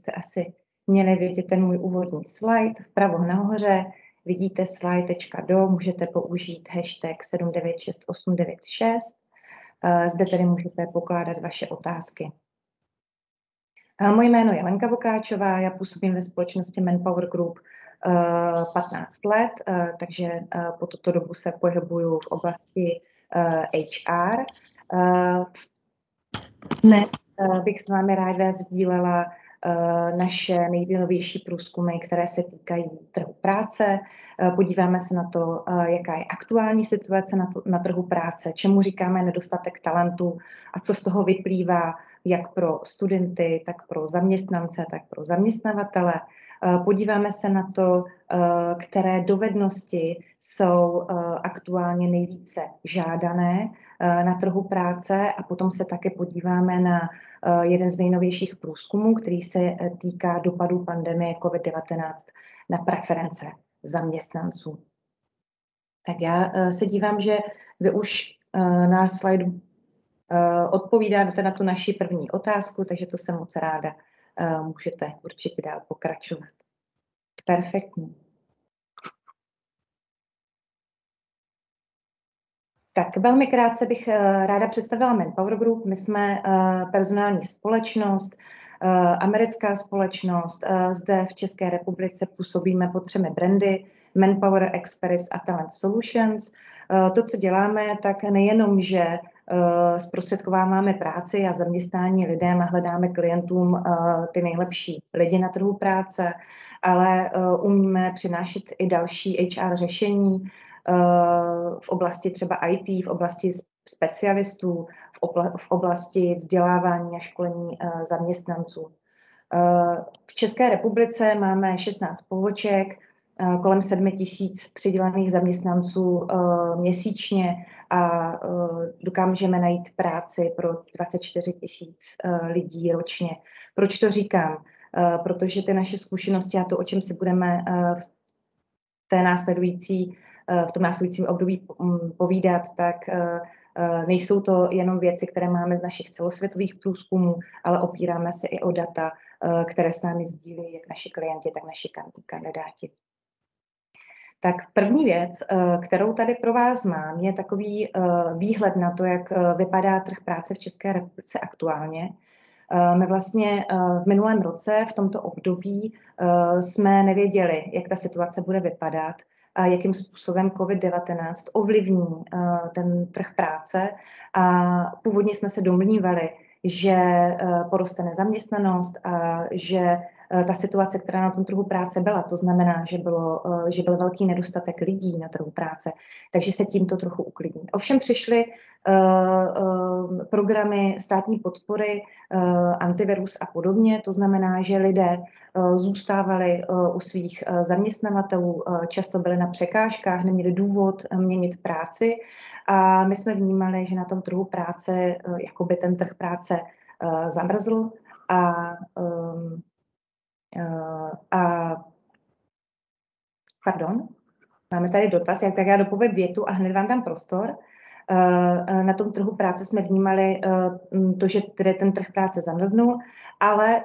byste asi měli vidět ten můj úvodní slide. Vpravo nahoře vidíte slide.do, můžete použít hashtag 796896. Eh, zde tedy můžete pokládat vaše otázky. Moje jméno je Lenka Vokáčová, já působím ve společnosti Manpower Group 15 let, takže po tuto dobu se pohybuju v oblasti HR. Dnes bych s vámi ráda sdílela naše nejnovější průzkumy, které se týkají trhu práce. Podíváme se na to, jaká je aktuální situace na, to, na trhu práce, čemu říkáme nedostatek talentu a co z toho vyplývá jak pro studenty, tak pro zaměstnance, tak pro zaměstnavatele. Podíváme se na to, které dovednosti jsou aktuálně nejvíce žádané na trhu práce a potom se také podíváme na jeden z nejnovějších průzkumů, který se týká dopadů pandemie COVID-19 na preference zaměstnanců. Tak já se dívám, že vy už na slajdu odpovídáte na tu naši první otázku, takže to jsem moc ráda. Můžete určitě dál pokračovat. Perfektní. Tak velmi krátce bych ráda představila Manpower Group. My jsme personální společnost, americká společnost. Zde v České republice působíme pod třemi brandy Manpower, Express a Talent Solutions. To, co děláme, tak nejenom, že zprostředkováváme práci a zaměstnání lidem a hledáme klientům ty nejlepší lidi na trhu práce, ale umíme přinášet i další HR řešení v oblasti třeba IT, v oblasti specialistů, v oblasti vzdělávání a školení zaměstnanců. V České republice máme 16 poboček, kolem 7 tisíc přidělených zaměstnanců měsíčně a dokážeme najít práci pro 24 tisíc lidí ročně. Proč to říkám? Protože ty naše zkušenosti a to, o čem si budeme v té následující, v tom následujícím období povídat, tak nejsou to jenom věci, které máme z našich celosvětových průzkumů, ale opíráme se i o data, které s námi sdílí jak naši klienti, tak naši kandidáti. Tak první věc, kterou tady pro vás mám, je takový výhled na to, jak vypadá trh práce v České republice aktuálně. My vlastně v minulém roce, v tomto období, jsme nevěděli, jak ta situace bude vypadat a jakým způsobem COVID-19 ovlivní ten trh práce. A původně jsme se domnívali, že poroste nezaměstnanost a že ta situace, která na tom trhu práce byla, to znamená, že, bylo, že byl velký nedostatek lidí na trhu práce, takže se tímto trochu uklidní. Ovšem přišly programy státní podpory, antivirus a podobně, to znamená, že lidé zůstávali u svých zaměstnavatelů, často byli na překážkách, neměli důvod měnit práci a my jsme vnímali, že na tom trhu práce, jakoby ten trh práce zamrzl a a pardon, máme tady dotaz, jak tak já dopovím větu a hned vám dám prostor. Na tom trhu práce jsme vnímali to, že tedy ten trh práce zamrznul, ale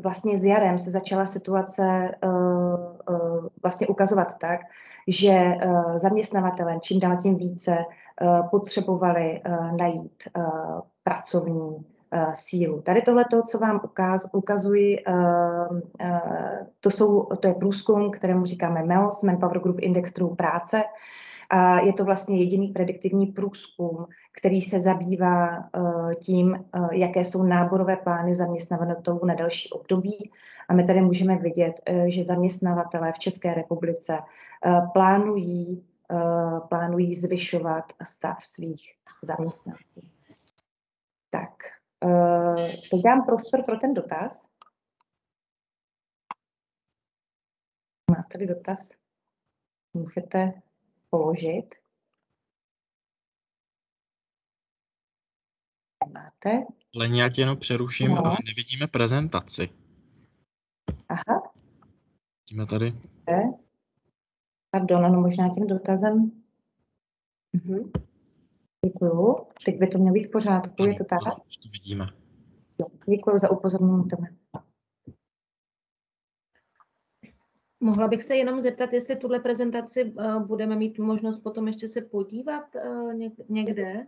vlastně s jarem se začala situace vlastně ukazovat tak, že zaměstnavatelé čím dál tím více potřebovali najít pracovní sílu. Tady tohleto, co vám ukaz, ukazuji, to, jsou, to je průzkum, kterému říkáme MEOS, Manpower Group Index trhu práce. A je to vlastně jediný prediktivní průzkum, který se zabývá tím, jaké jsou náborové plány zaměstnavatelů na další období. A my tady můžeme vidět, že zaměstnavatelé v České republice plánují, plánují zvyšovat stav svých zaměstnanců. Tak, teď dám prostor pro ten dotaz. Má tady dotaz? Můžete položit. Máte? Leni, já tě jenom přeruším, no. nevidíme prezentaci. Aha. Vidíme tady. Pardon, no možná tím dotazem. Mhm. Děkuju. Teď by to mělo být v pořádku, je to tak? Už to vidíme. Děkuji za upozornění, Tome. Mohla bych se jenom zeptat, jestli tuhle prezentaci uh, budeme mít možnost potom ještě se podívat uh, někde?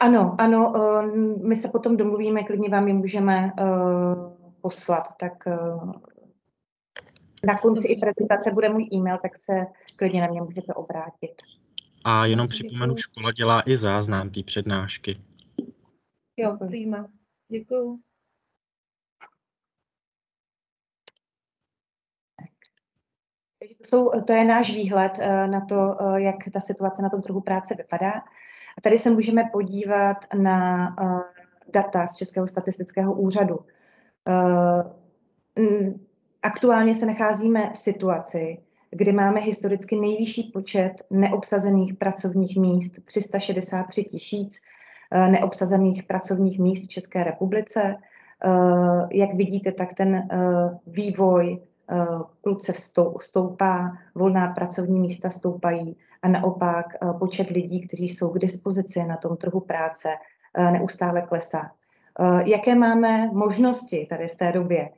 Ano, ano, uh, my se potom domluvíme, klidně vám ji můžeme poslat, tak na konci i prezentace bude můj e-mail, tak se klidně na mě můžete obrátit. A jenom připomenu, škola dělá i záznam té přednášky. Jo, prýma. Děkuju. To, jsou, to je náš výhled eh, na to, eh, jak ta situace na tom trhu práce vypadá. A tady se můžeme podívat na eh, data z Českého statistického úřadu. Aktuálně se nacházíme v situaci, kdy máme historicky nejvyšší počet neobsazených pracovních míst, 363 tisíc neobsazených pracovních míst v České republice. Jak vidíte, tak ten vývoj prudce stoupá, volná pracovní místa stoupají a naopak počet lidí, kteří jsou k dispozici na tom trhu práce, neustále klesá. Jaké máme možnosti tady v té době?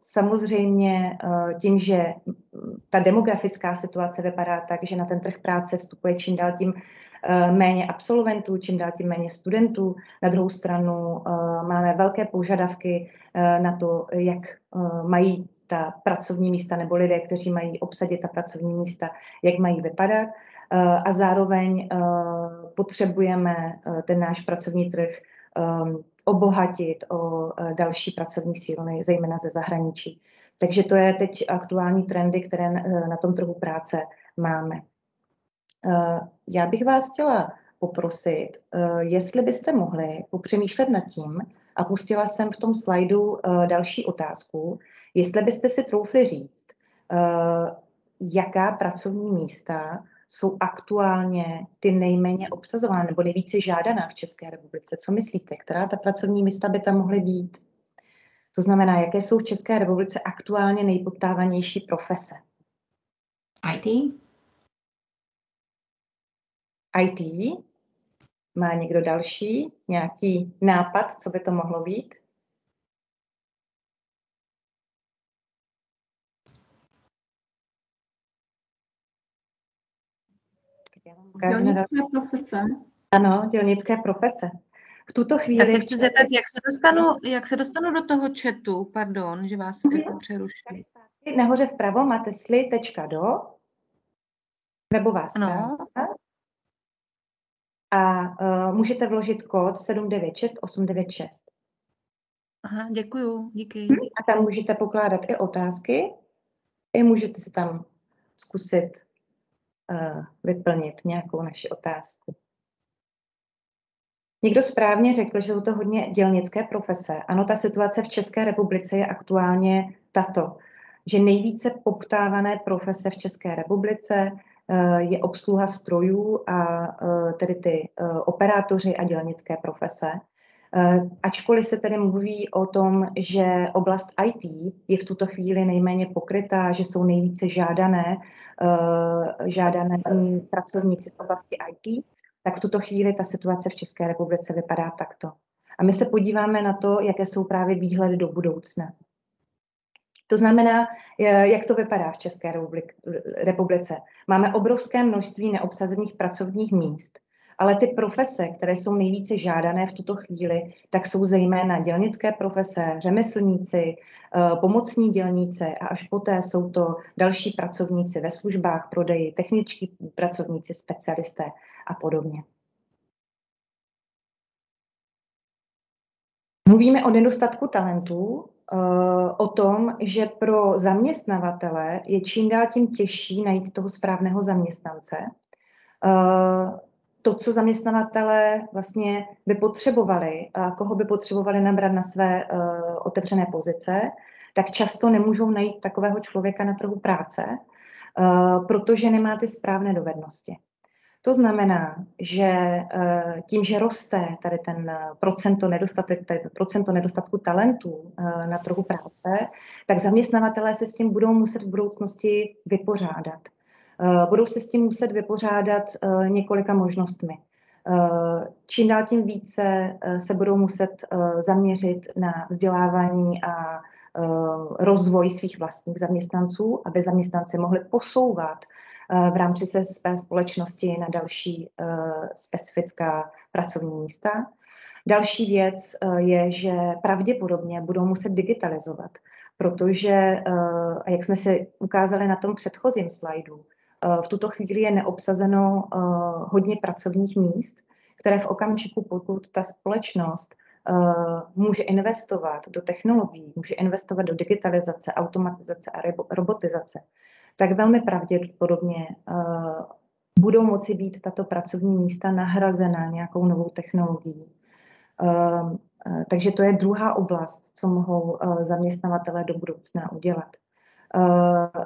Samozřejmě tím, že ta demografická situace vypadá tak, že na ten trh práce vstupuje čím dál tím méně absolventů, čím dál tím méně studentů. Na druhou stranu máme velké požadavky na to, jak mají ta pracovní místa nebo lidé, kteří mají obsadit ta pracovní místa, jak mají vypadat. A zároveň potřebujeme ten náš pracovní trh obohatit o další pracovní síly, zejména ze zahraničí. Takže to je teď aktuální trendy, které na tom trhu práce máme. Já bych vás chtěla poprosit, jestli byste mohli popřemýšlet nad tím, a pustila jsem v tom slajdu další otázku, jestli byste si troufli říct, jaká pracovní místa jsou aktuálně ty nejméně obsazovaná nebo nejvíce žádaná v České republice. Co myslíte, která ta pracovní místa by tam mohly být? To znamená, jaké jsou v České republice aktuálně nejpoptávanější profese? IT. IT. Má někdo další nějaký nápad, co by to mohlo být? Dělnické profese. Ano, dělnické profese. V tuto chvíli... Já se chci zeptat, jak se dostanu, jak se dostanu do toho chatu, pardon, že vás jako přerušuji. Nahoře vpravo máte sli.do, webová stránka. A uh, můžete vložit kód 796896. Aha, děkuju, díky. Hm? A tam můžete pokládat i otázky, i můžete si tam zkusit vyplnit nějakou naši otázku. Někdo správně řekl, že jsou to hodně dělnické profese. Ano, ta situace v České republice je aktuálně tato, že nejvíce poptávané profese v České republice uh, je obsluha strojů a uh, tedy ty operátoři a dělnické profese. Ačkoliv se tedy mluví o tom, že oblast IT je v tuto chvíli nejméně pokrytá, že jsou nejvíce žádané, žádané pracovníci z oblasti IT, tak v tuto chvíli ta situace v České republice vypadá takto. A my se podíváme na to, jaké jsou právě výhledy do budoucna. To znamená, jak to vypadá v České republice. Máme obrovské množství neobsazených pracovních míst. Ale ty profese, které jsou nejvíce žádané v tuto chvíli, tak jsou zejména dělnické profese, řemeslníci, eh, pomocní dělníci a až poté jsou to další pracovníci ve službách, prodeji, techničtí pracovníci, specialisté a podobně. Mluvíme o nedostatku talentů, eh, o tom, že pro zaměstnavatele je čím dál tím těžší najít toho správného zaměstnance. Eh, to, co zaměstnavatele vlastně by potřebovali, a koho by potřebovali nabrat na své uh, otevřené pozice, tak často nemůžou najít takového člověka na trhu práce, uh, protože nemá ty správné dovednosti. To znamená, že uh, tím, že roste tady ten procento, nedostatek, tady procento nedostatku talentů na trhu práce, tak zaměstnavatelé se s tím budou muset v budoucnosti vypořádat. Eh, budou se s tím muset vypořádat eh, několika možnostmi. Eh, čím dál tím více se budou muset zaměřit na vzdělávání a rozvoj svých vlastních zaměstnanců, aby zaměstnanci mohli posouvat v rámci se své společnosti na další specifická pracovní místa. Další věc je, že pravděpodobně budou muset digitalizovat, protože, jak jsme si ukázali na tom předchozím slajdu, v tuto chvíli je neobsazeno hodně pracovních míst, které v okamžiku, pokud ta společnost může investovat do technologií, může investovat do digitalizace, automatizace a robotizace, tak velmi pravděpodobně budou moci být tato pracovní místa nahrazena nějakou novou technologií. Takže to je druhá oblast, co mohou zaměstnavatelé do budoucna udělat.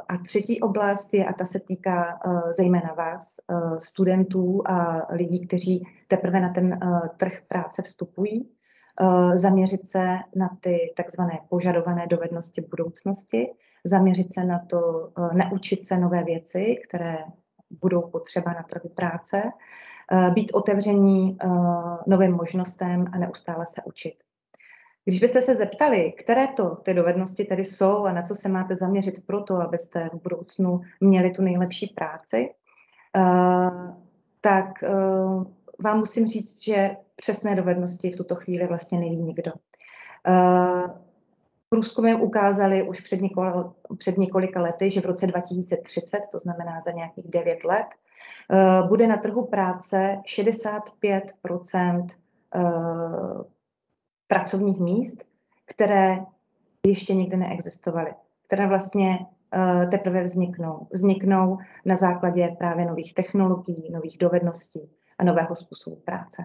A třetí oblast je, a ta se týká zejména vás, studentů a lidí, kteří teprve na ten trh práce vstupují, zaměřit se na ty takzvané požadované dovednosti budoucnosti, zaměřit se na to, naučit se nové věci, které budou potřeba na trhu práce, být otevření novým možnostem a neustále se učit. Když byste se zeptali, které to ty dovednosti tedy jsou a na co se máte zaměřit pro to, abyste v budoucnu měli tu nejlepší práci, tak vám musím říct, že přesné dovednosti v tuto chvíli vlastně neví nikdo. Průzkumy ukázaly už před několika, před několika lety, že v roce 2030, to znamená za nějakých 9 let, bude na trhu práce 65 pracovních míst, které ještě nikdy neexistovaly, které vlastně teprve vzniknou. Vzniknou na základě právě nových technologií, nových dovedností a nového způsobu práce.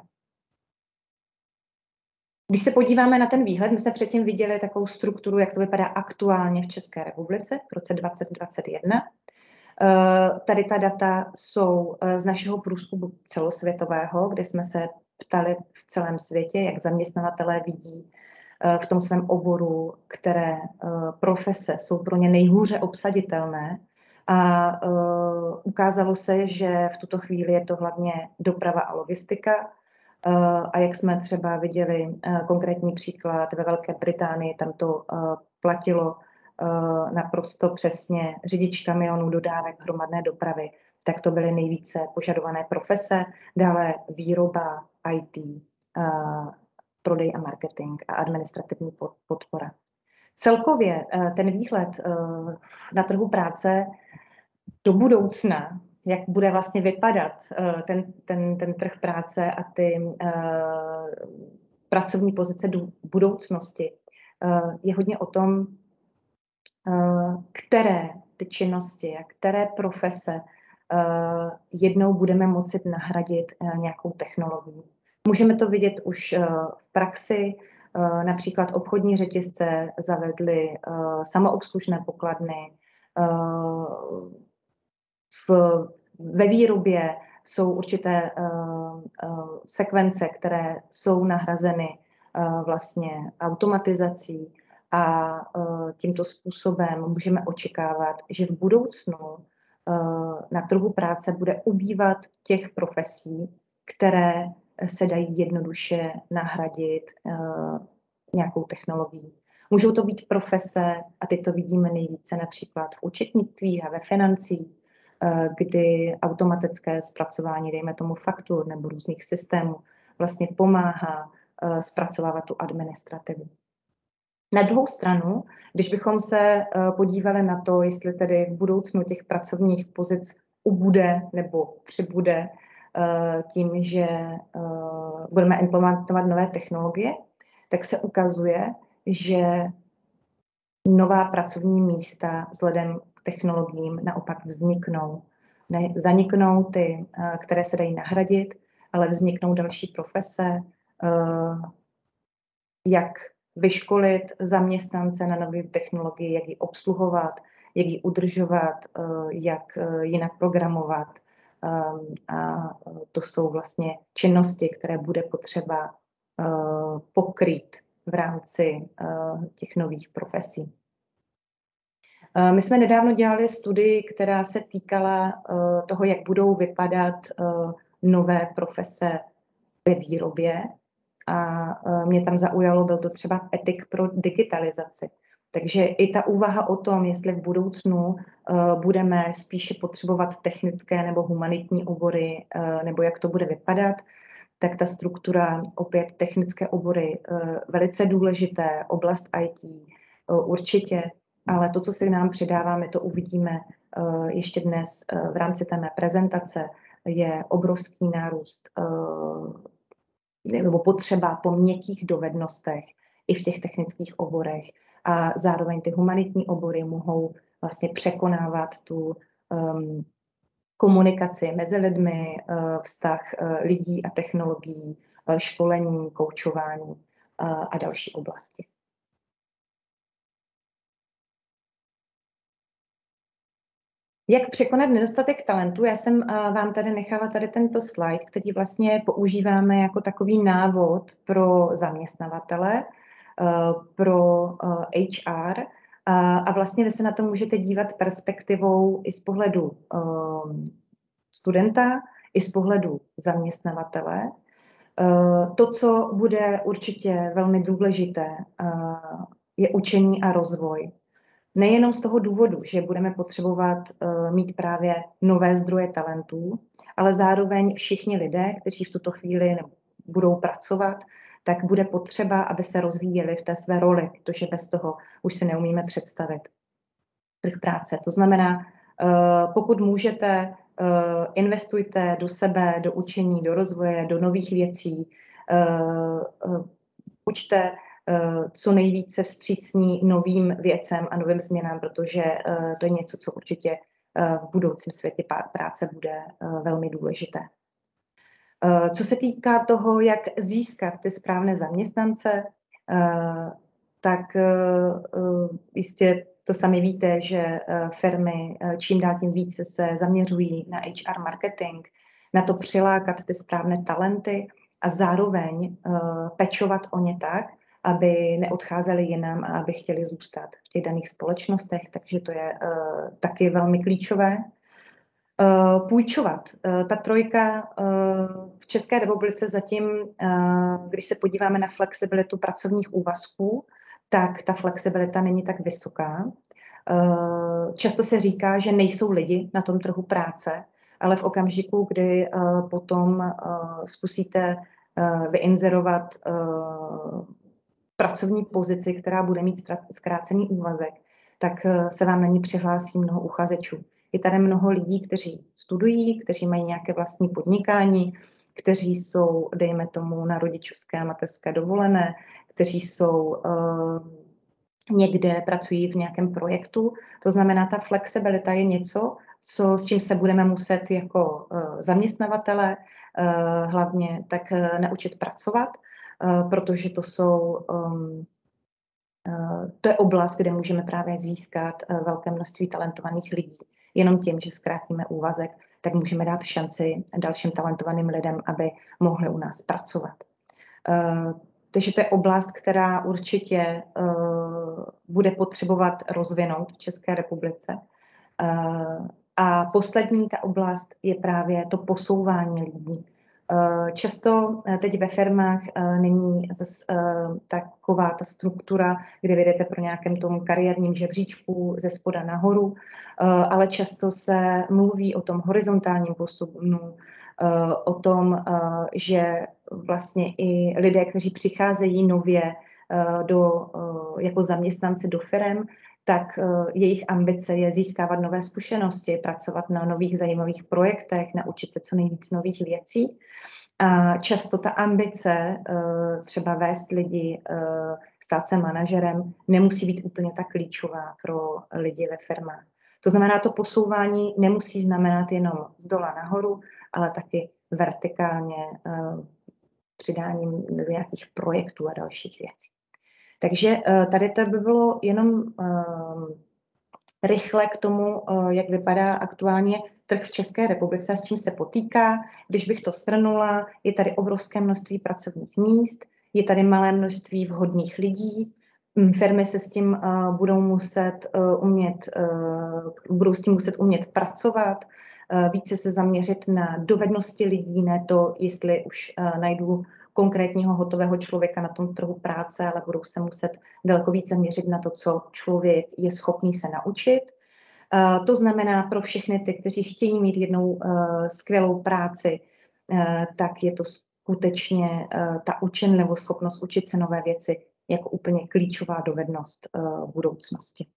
Když se podíváme na ten výhled, my jsme předtím viděli takovou strukturu, jak to vypadá aktuálně v České republice v roce 2021. Tady ta data jsou z našeho průzkumu celosvětového, kde jsme se ptali v celém světě, jak zaměstnavatelé vidí v tom svém oboru, které profese jsou pro ně nejhůře obsaditelné. A ukázalo se, že v tuto chvíli je to hlavně doprava a logistika. A jak jsme třeba viděli konkrétní příklad ve Velké Británii, tam to platilo naprosto přesně, řidič kamionů, dodávek hromadné dopravy, tak to byly nejvíce požadované profese, dále výroba, IT, prodej a marketing a administrativní podpora. Celkově ten výhled na trhu práce do budoucna, jak bude vlastně vypadat ten trh práce a ty pracovní pozice do budoucnosti, je hodně o tom, které ty činnosti a které profese jednou budeme moci nahradit nějakou technologií. Můžeme to vidět už v praxi, například obchodní řetězce zavedly samoobslužné pokladny. Ve výrobě jsou určité sekvence, které jsou nahrazeny vlastně automatizací a tímto způsobem můžeme očekávat, že v budoucnu na trhu práce bude ubývat těch profesí, které se dají jednoduše nahradit nějakou technologií. Můžou to být profese, a teď to vidíme nejvíce například v účetnictví a ve financích, kdy automatické zpracování, dejme tomu faktur nebo různých systémů, vlastně pomáhá zpracovávat tu administrativu. Na druhou stranu, když bychom se podívali na to, jestli tedy v budoucnu těch pracovních pozic ubude nebo přibude tím, že budeme implementovat nové technologie, tak se ukazuje, že nová pracovní místa vzhledem k technologiím naopak vzniknou. Zaniknou ty, které se dají nahradit, ale vzniknou další profese, jak vyškolit zaměstnance na nové technologie, jak ji obsluhovat, jak ji udržovat, jak jinak programovat. A to jsou vlastně činnosti, které bude potřeba pokrýt v rámci těch nových profesí. My jsme nedávno dělali studii, která se týkala toho, jak budou vypadat nové profese ve výrobě. A mě tam zaujalo, byl to třeba etik pro digitalizaci. Takže i ta úvaha o tom, jestli v budoucnu budeme spíše potřebovat technické nebo humanitní obory, nebo jak to bude vypadat, tak ta struktura, opět technické obory, velice důležité, oblast IT, určitě, ale to, co si nám předáváme, to uvidíme ještě dnes v rámci té mé prezentace, je obrovský nárůst nebo potřeba po měkkých dovednostech i v těch technických oborech. A zároveň ty humanitní obory mohou vlastně překonávat tu um, komunikaci mezi lidmi, uh, vztah uh, lidí a technologií, uh, školení, koučování uh, a další oblasti. Jak překonat nedostatek talentu? Já jsem vám tady nechala tady tento slide, který vlastně používáme jako takový návod pro zaměstnavatele, pro HR a vlastně vy se na to můžete dívat perspektivou i z pohledu studenta, i z pohledu zaměstnavatele. To, co bude určitě velmi důležité, je učení a rozvoj. Nejenom z toho důvodu, že budeme potřebovat mít právě nové zdroje talentů, ale zároveň všichni lidé, kteří v tuto chvíli budou pracovat, tak bude potřeba, aby se rozvíjeli v té své roli, protože bez toho už si neumíme představit trh práce. To znamená, uh, pokud můžete, uh, investujte do sebe, do učení, do rozvoje, do nových věcí, učte Eh, co nejvíce vstřícní novým věcem a novým změnám, protože eh, to je něco, co určitě eh, v budoucím světě práce bude velmi důležité. Co se týká toho, jak získat ty správné zaměstnance, tak jistě to sami víte, že firmy čím dál tím více se zaměřují na HR marketing, na to přilákat ty správné talenty a zároveň pečovat o ně tak, aby neodcházeli jinam a aby chtěli zůstat v těch daných společnostech, takže to je taky velmi klíčové. Uh, půjčovat. Uh, ta trojka uh, v České republice zatím, když se podíváme na flexibilitu pracovních úvazků, tak ta flexibilita není tak vysoká. Často se říká, že nejsou lidi na tom trhu práce, ale v okamžiku, kdy potom zkusíte vyinzerovat pracovní pozici, která bude mít zkrácený úvazek, tak eh, se vám na ní přihlásí mnoho uchazečů. Je tady mnoho lidí, kteří studují, kteří mají nějaké vlastní podnikání, kteří jsou, dejme tomu, na rodičovské a mateřské dovolené, kteří jsou uh, někde, pracují v nějakém projektu. To znamená, ta flexibilita je něco, co, s čím se budeme muset jako uh, zaměstnavatele uh, hlavně tak uh, naučit pracovat Eh, protože to jsou um, uh, to je oblast, kde můžeme právě získat uh, velké množství talentovaných lidí. Jenom tím, že zkrátíme úvazek, tak můžeme dát šanci dalším talentovaným lidem, aby mohli u nás pracovat. Uh, takže to je oblast, která určitě uh, bude potřebovat rozvinout v České republice. Uh, a poslední ta oblast je právě to posouvání lidí. Eh, často eh, teď ve firmách eh, není zase taková ta struktura, kdy vyjdete pro nějakém tom kariérním žebříčku ze spoda nahoru, ale často se mluví o tom horizontálním posunu, o tom, že vlastně i lidé, kteří přicházejí nově do, jako zaměstnanci do firm, tak uh, jejich ambice je získávat nové zkušenosti, pracovat na nových zajímavých projektech, naučit se co nejvíc nových věcí. A často ta ambice uh, třeba vést lidi, uh, stát se manažerem, nemusí být úplně tak klíčová pro lidi ve firmách. To znamená, to posouvání nemusí znamenat jenom z dola nahoru, ale taky vertikálně přidáním nějakých projektů a dalších věcí. Takže eh, tady to by bylo jenom ehm, rychle k tomu, eh, jak vypadá aktuálně trh v České republice a s čím se potýká. Když bych to shrnula, je tady obrovské množství pracovních míst, je tady malé množství vhodných lidí, hm, firmy se s tím budou muset umět, budou s tím muset umět pracovat, více se zaměřit na dovednosti lidí, ne to, jestli už najdu konkrétního hotového člověka na tom trhu práce, ale budou se muset daleko více měřit na to, co člověk je schopný se naučit. To znamená pro všechny ty, kteří chtějí mít jednou skvělou práci, tak je to skutečně ta učenlivost, schopnost učit se nové věci jako úplně klíčová dovednost budoucnosti.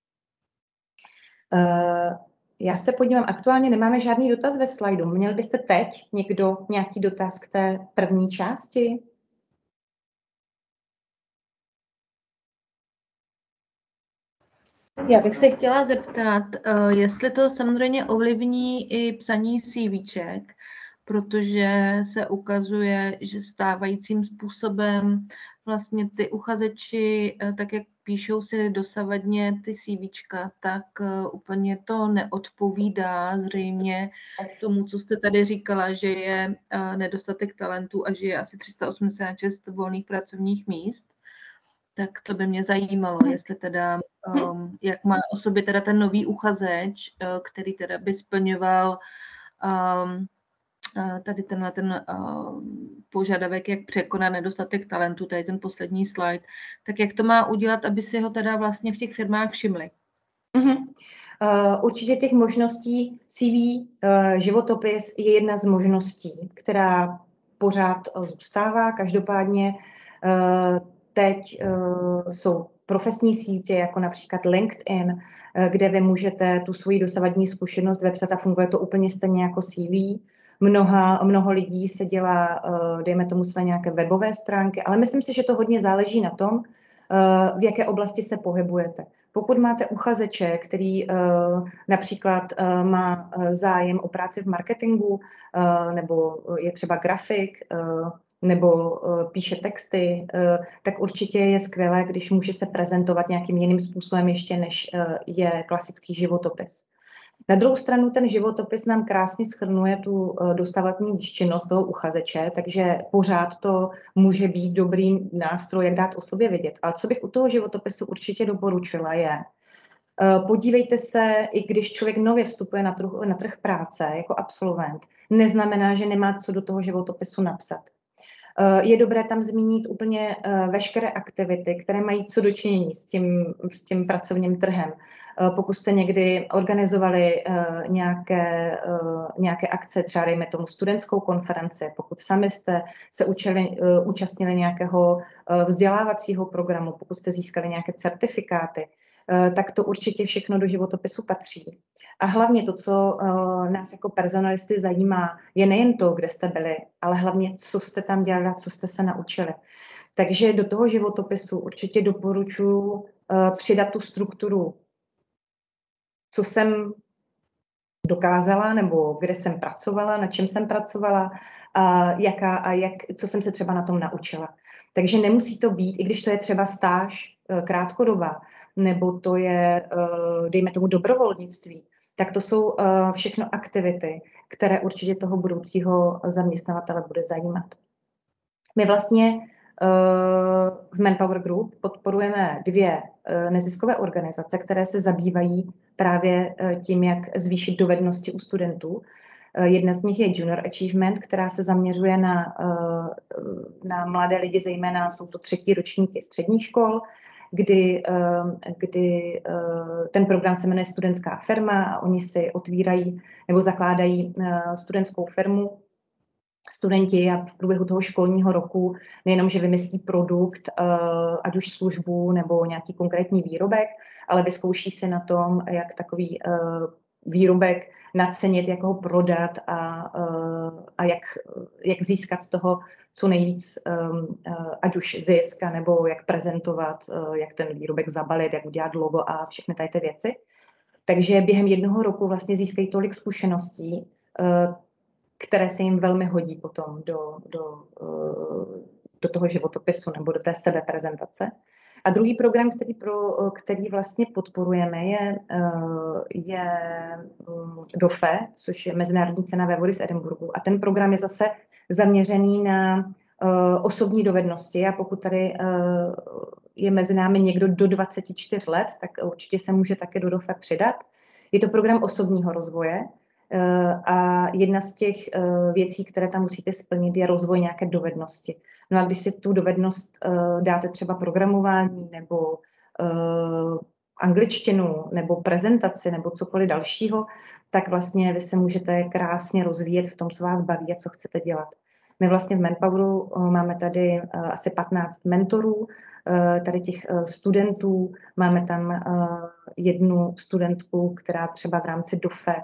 Já se podívám, aktuálně nemáme žádný dotaz ve slajdu. Měl byste teď někdo nějaký dotaz k té první části? Já bych se chtěla zeptat, eh, jestli to samozřejmě ovlivní i psaní CVček, protože se ukazuje, že stávajícím způsobem vlastně ty uchazeči, eh, tak jak píšou si dosavadně ty CVčka, tak uh, úplně to neodpovídá zřejmě tomu, co jste tady říkala, že je uh, nedostatek talentů a že je asi 386 volných pracovních míst. Tak to by mě zajímalo, jestli teda, um, jak má o sobě teda ten nový uchazeč, uh, který teda by splňoval um, tady tenhle ten požadavek, jak překonat nedostatek talentu, tady ten poslední slide, tak jak to má udělat, aby si ho teda vlastně v těch firmách všimli? Uh-huh. Uh, určitě těch možností CV, uh, životopis je jedna z možností, která pořád zůstává. Každopádně uh, teď uh, jsou profesní sítě, jako například LinkedIn, uh, kde vy můžete tu svoji dosavadní zkušenost vepsat a funguje to úplně stejně jako CV mnoha, mnoho lidí se dělá, eh, dejme tomu, své nějaké webové stránky, ale myslím si, že to hodně záleží na tom, eh, v jaké oblasti se pohybujete. Pokud máte uchazeče, který uh, například má zájem o práci v marketingu, nebo je třeba grafik, nebo píše texty, tak určitě je skvělé, když může se prezentovat nějakým jiným způsobem ještě, než je klasický životopis. Na druhou stranu ten životopis nám krásně schrnuje tu eh, dostavatní činnost toho uchazeče, takže pořád to může být dobrý nástroj, jak dát o sobě vidět. Ale co bych u toho životopisu určitě doporučila je, eh, podívejte se, i když člověk nově vstupuje na trh, na trh práce jako absolvent, neznamená, že nemá co do toho životopisu napsat. Eh, je dobré tam zmínit úplně veškeré aktivity, které mají co dočinění s tím, s tím pracovním trhem. Eh, pokud jste někdy organizovali eh, nějaké, eh, nějaké akce, třeba dejme tomu studentskou konferenci, pokud sami jste se učili, účastnili nějakého vzdělávacího programu, pokud jste získali nějaké certifikáty, tak to určitě všechno do životopisu patří. A hlavně to, co nás jako personalisty zajímá, je nejen to, kde jste byli, ale hlavně, co jste tam dělali a co jste se naučili. Takže do toho životopisu určitě doporučuji přidat tu strukturu co jsem dokázala, nebo kde jsem pracovala, na čem jsem pracovala a, jaká, a jak, co jsem se třeba na tom naučila. Takže nemusí to být, i když to je třeba stáž e, krátkodobá, nebo to je, e, dejme tomu, dobrovolnictví, tak to jsou e, všechno aktivity, které určitě toho budoucího zaměstnavatele bude zajímat. My vlastně v Manpower Group podporujeme dvě neziskové organizace, které se zabývají právě eh, tím, jak zvýšit dovednosti u studentů. Eh, jedna z nich je Junior Achievement, která se zaměřuje na, eh, na mladé lidi, zejména jsou to třetí ročníky středních škol, kdy, kdy ten program se jmenuje Studentská firma a oni si otvírají nebo zakládají studentskou firmu studenti a v průběhu toho školního roku nejenom, že vymyslí produkt, eh, ať už službu nebo nějaký konkrétní výrobek, ale vyzkouší se na tom, jak takový eh, výrobek nacenit, jak ho prodat a, eh, a jak, jak získat z toho co nejvíc, ať už zisk, nebo jak prezentovat, jak ten výrobek zabalit, jak udělat logo a všechny tady ty věci. Takže během jednoho roku vlastně získají tolik zkušeností, které se jim velmi hodí potom do, do, eh, do toho životopisu nebo do té sebeprezentace. A druhý program, který, pro, který vlastně podporujeme, je, eh, je mm, DOFE, což je Mezinárodní cena ve vody z Edinburgu. A ten program je zase zaměřený na eh, osobní dovednosti a pokud tady je mezi námi někdo do 24 let, tak určitě se může také do DOFE přidat. Je to program osobního rozvoje, A jedna z těch věcí, které tam musíte splnit, je rozvoj nějaké dovednosti. No a když si tu dovednost dáte třeba programování nebo angličtinu nebo prezentaci nebo cokoliv dalšího, tak vlastně vy se můžete krásně rozvíjet v tom, co vás baví a co chcete dělat. My vlastně v Manpoweru eh, máme tady eh, asi 15 mentorů, eh, tady těch studentů. Máme tam jednu studentku, která třeba v rámci DOFE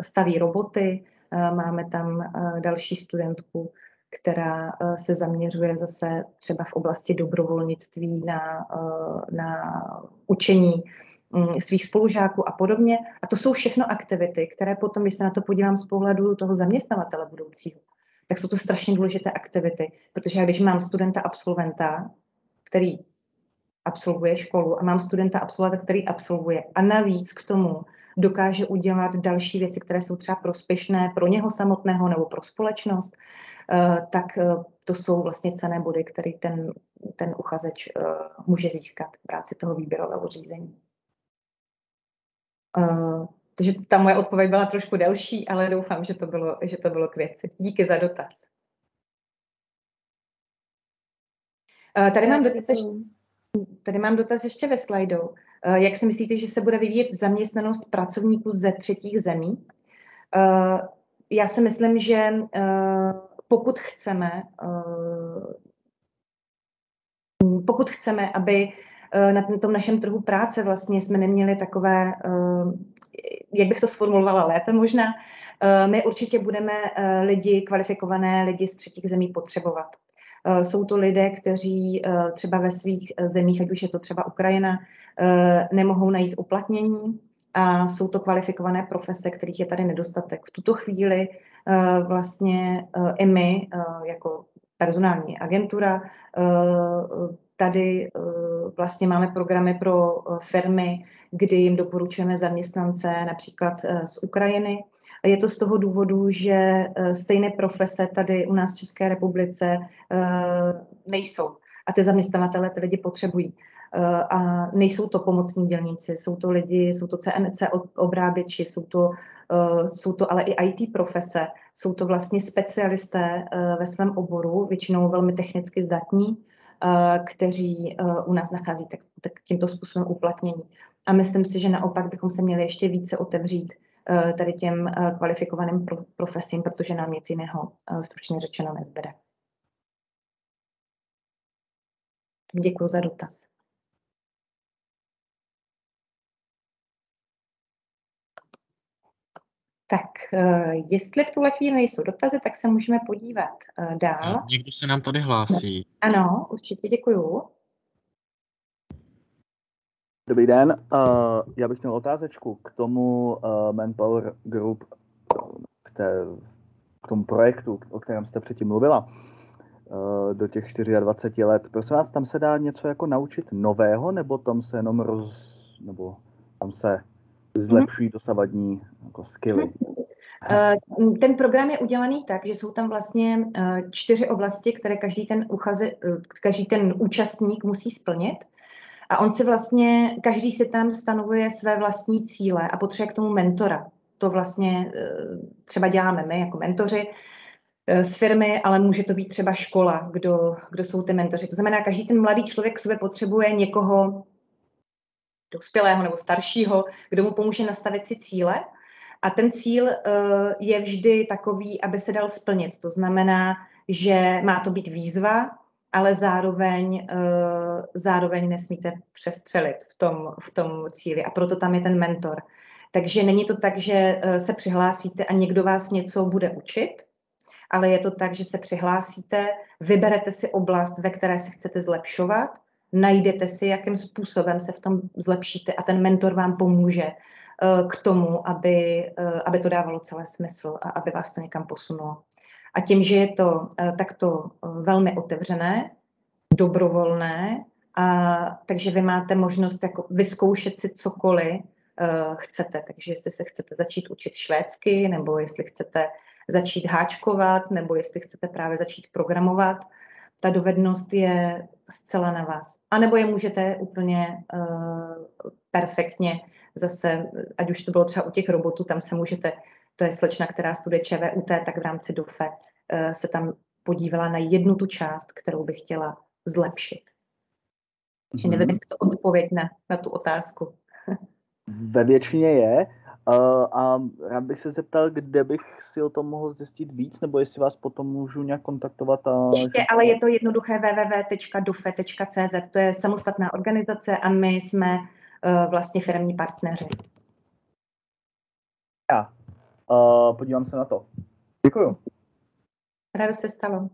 staví roboty. Máme tam další studentku, která se zaměřuje zase třeba v oblasti dobrovolnictví na, na učení mm, svých spolužáků a podobně. A to jsou všechno aktivity, které potom, když se na to podívám z pohledu toho zaměstnavatele budoucího, tak jsou to strašně důležité aktivity, protože já když mám studenta absolventa, který absolvuje školu a mám studenta absolventa, který absolvuje a navíc k tomu dokáže udělat další věci, které jsou třeba prospěšné pro něho samotného nebo pro společnost, eh, tak eh, to jsou vlastně cené body, které ten, ten uchazeč eh, může získat v práci toho výběrového řízení. Takže ta moje odpověď byla trošku delší, ale doufám, že to bylo, že to bylo k věci. Díky za dotaz. Tady mám dotaz, ještě, tady mám dotaz ještě ve slajdu. Eh, jak si myslíte, že se bude vyvíjet zaměstnanost pracovníků ze třetích zemí? Eh, já si myslím, že pokud chceme, pokud chceme, aby na tom našem trhu práce vlastně jsme neměli takové jak bych to sformulovala lépe možná, eh, my určitě budeme eh, lidi, kvalifikované lidi z třetích zemí potřebovat. Eh, jsou to lidé, kteří třeba ve svých zemích, ať už je to třeba Ukrajina, nemohou najít uplatnění a jsou to kvalifikované profese, kterých je tady nedostatek. V tuto chvíli vlastně i my jako personální agentura Tady eh, vlastně máme programy pro eh, firmy, kdy jim doporučujeme zaměstnance například eh, z Ukrajiny. Je to z toho důvodu, že stejné profese tady u nás v České republice nejsou. A ty zaměstnavatele ty lidi potřebují. A nejsou to pomocní dělníci, jsou to lidi, jsou to CNC obráběči, jsou to, jsou to ale i IT profese, jsou to vlastně specialisté ve svém oboru, většinou velmi technicky zdatní, Eh, kteří eh, u nás nachází tak, tak tímto způsobem uplatnění. A myslím si, že naopak bychom se měli ještě více otevřít eh, tady těm kvalifikovaným profesím, protože nám nic jiného stručně řečeno nezbede. Děkuji za dotaz. Tak, jestli v tuhle chvíli nejsou dotazy, tak se můžeme podívat dál. Někdo se nám tady hlásí. Ano, určitě děkuju. Dobrý den, uh, já bych měl otázečku k tomu uh, Manpower Group, k, té, k tomu projektu, o kterém jste předtím mluvila, uh, do těch 24 let. Prosím vás, tam se dá něco jako naučit nového, nebo tam se jenom roz, nebo tam se zlepšují dosavadní jako skilly? Eh, ten program je udělaný tak, že jsou tam vlastně čtyři oblasti, které každý ten, uchaze, každý ten účastník musí splnit. A on si vlastně, každý si tam stanovuje své vlastní cíle a potřebuje k tomu mentora. To vlastně třeba děláme my jako mentoři z firmy, ale může to být třeba škola, kdo, kdo jsou ty mentoři. To znamená, každý ten mladý člověk k sobě potřebuje někoho, dospělého nebo staršího, kdo mu pomůže nastavit si cíle. A ten cíl uh, je vždy takový, aby se dal splnit. To znamená, že má to být výzva, ale zároveň, uh, zároveň nesmíte přestřelit v tom, v tom cíli. A proto tam je ten mentor. Takže není to tak, že uh, se přihlásíte a někdo vás něco bude učit, ale je to tak, že se přihlásíte, vyberete si oblast, ve které se chcete zlepšovat najdete si, jakým způsobem se v tom zlepšíte a ten mentor vám pomůže eh, k tomu, aby, eh, aby to dávalo celé smysl a aby vás to někam posunulo. A tím, že je to eh, takto velmi otevřené, dobrovolné, a takže vy máte možnost jako vyzkoušet si cokoliv uh, chcete. Takže jestli se chcete začít učit švédsky, nebo jestli chcete začít háčkovat, nebo jestli chcete právě začít programovat, ta dovednost je zcela na vás. A nebo je můžete úplně uh, perfektně zase, ať už to bylo třeba u těch robotů, tam se můžete, to je slečna, která studuje ČVUT, tak v rámci DOFE se tam podívala na jednu tu část, kterou bych chtěla zlepšit. Mm-hmm. Nevím, jestli to odpověď na, na tu otázku. Ve většině je. Uh, a rád bych se zeptal, kde bych si o tom mohl zjistit víc, nebo jestli vás potom můžu nějak kontaktovat. A... Určitě, ale je to jednoduché www.dofe.cz, to je samostatná organizace a my jsme uh, vlastně firmní partneři. Já uh, podívám se na to. Děkuju. Ráda se stalo.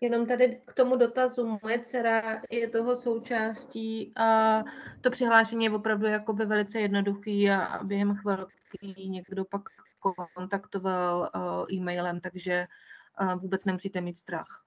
Jenom tady k tomu dotazu, moje dcera je toho součástí a to přihlášení je opravdu jakoby velice jednoduchý a během chvilky někdo pak kontaktoval uh, e-mailem, takže uh, vůbec nemusíte mít strach.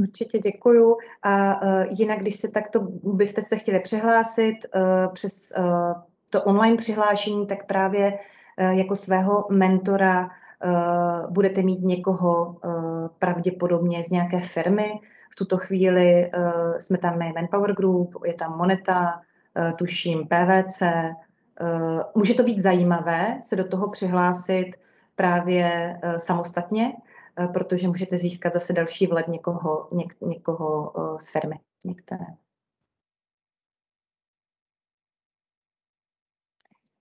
Určitě děkuju. A uh, jinak, když se takto byste se chtěli přihlásit uh, přes uh, to online přihlášení, tak právě jako svého mentora uh, budete mít někoho uh, pravděpodobně z nějaké firmy. V tuto chvíli jsme tam my Manpower Group, je tam Moneta, tuším PVC. Může to být zajímavé se do toho přihlásit právě samostatně, protože můžete získat zase další vlet někoho, něk, někoho z firmy některé.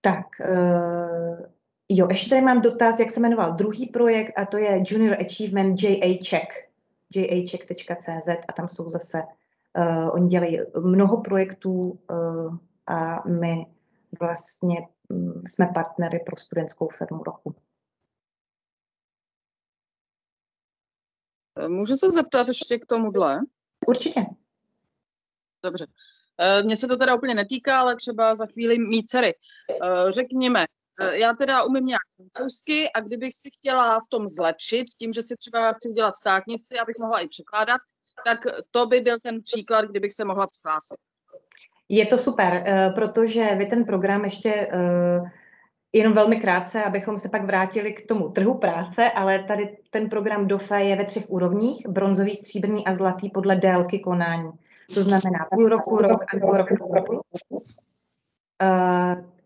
Tak, uh, Jo, ještě tady mám dotaz, jak se jmenoval druhý projekt, a to je Junior Achievement JA Check, jacheck.cz a tam jsou zase, uh, oni dělají mnoho projektů uh, a my vlastně um, jsme partnery pro studentskou firmu roku. Můžu se zeptat ještě k tomuhle? Určitě. Dobře. Mně se to teda úplně netýká, ale třeba za chvíli mít dcery. Řekněme, Eh, já teda umím nějak francouzsky a kdybych si chtěla v tom zlepšit, tím, že si třeba chci udělat státnici, abych mohla i překládat, tak to by byl ten příklad, kdybych se mohla přihlásit. Je to super, eh, protože vy ten program ještě eh, jenom velmi krátce, abychom se pak vrátili k tomu trhu práce, ale tady ten program DOFE je ve třech úrovních, bronzový, stříbrný a zlatý podle délky konání. To znamená půl roku, rok a půl rok a půl.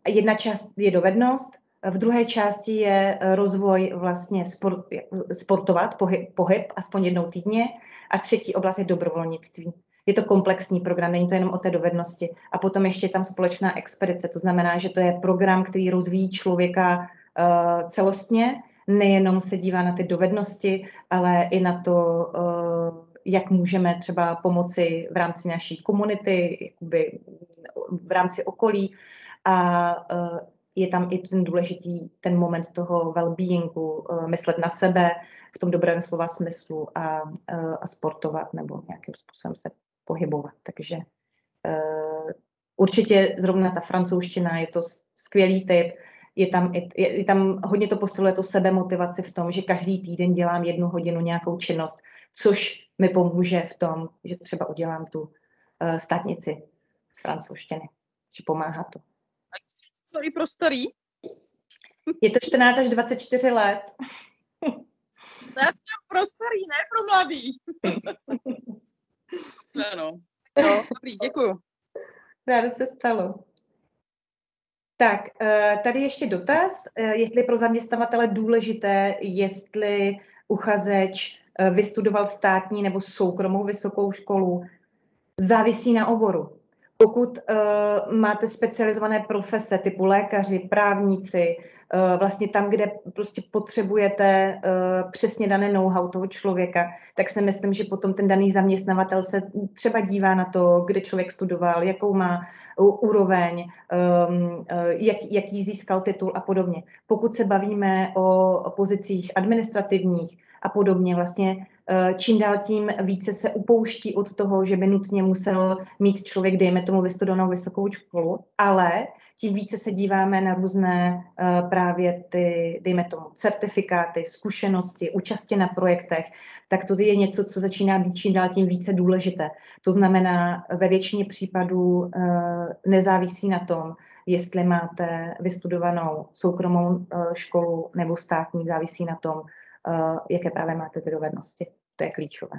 Jedna část je dovednost, v druhé části je eh, rozvoj vlastně sport, sportovat, pohyb, pohyb, aspoň jednou týdně. A třetí oblast je dobrovolnictví. Je to komplexní program, není to jenom o té dovednosti. A potom ještě je tam společná expedice, to znamená, že to je program, který rozvíjí člověka uh, celostně, nejenom se dívá na ty dovednosti, ale i na to, uh, jak můžeme třeba pomoci v rámci naší komunity, jakoby v rámci okolí a uh, je tam i ten důležitý ten moment toho well-beingu, uh, myslet na sebe v tom dobrém slova smyslu a, uh, a sportovat nebo nějakým způsobem se pohybovat. Takže určitě zrovna ta francouzština je to skvělý typ. Je tam, je, je tam hodně to posiluje to sebemotivaci v tom, že každý týden dělám jednu hodinu nějakou činnost, což mi pomůže v tom, že třeba udělám tu uh, státnici z francouzštiny, že pomáhá to to i pro starý? Je to 14 až 24 let. Ne pro starý, ne pro mladý. ano. Jo, dobrý, děkuju. Ráda se stalo. Tak, eh, tady ještě dotaz, eh, jestli je pro zaměstnavatele důležité, jestli uchazeč eh, vystudoval státní nebo soukromou vysokou školu, závisí na oboru. Pokud uh, máte specializované profese typu lékaři, právníci, uh, vlastně tam, kde prostě potřebujete uh, přesně dané know-how toho člověka, tak si myslím, že potom ten daný zaměstnavatel se třeba dívá na to, kde člověk studoval, jakou má úroveň, um, jak, jaký získal titul a podobně. Pokud se bavíme o pozicích administrativních a podobně, vlastně Eh, čím dál tím více se upouští od toho, že by nutně musel mít člověk, dejme tomu, vystudovanou vysokou školu, ale tím více se díváme na různé uh, právě ty, dejme tomu, certifikáty, zkušenosti, účasti na projektech, tak to je něco, co začíná být čím dál tím více důležité. To znamená, ve většině případů uh, nezávisí na tom, jestli máte vystudovanou soukromou školu nebo státní, závisí na tom, jaké právě máte ty dovednosti. To je klíčové.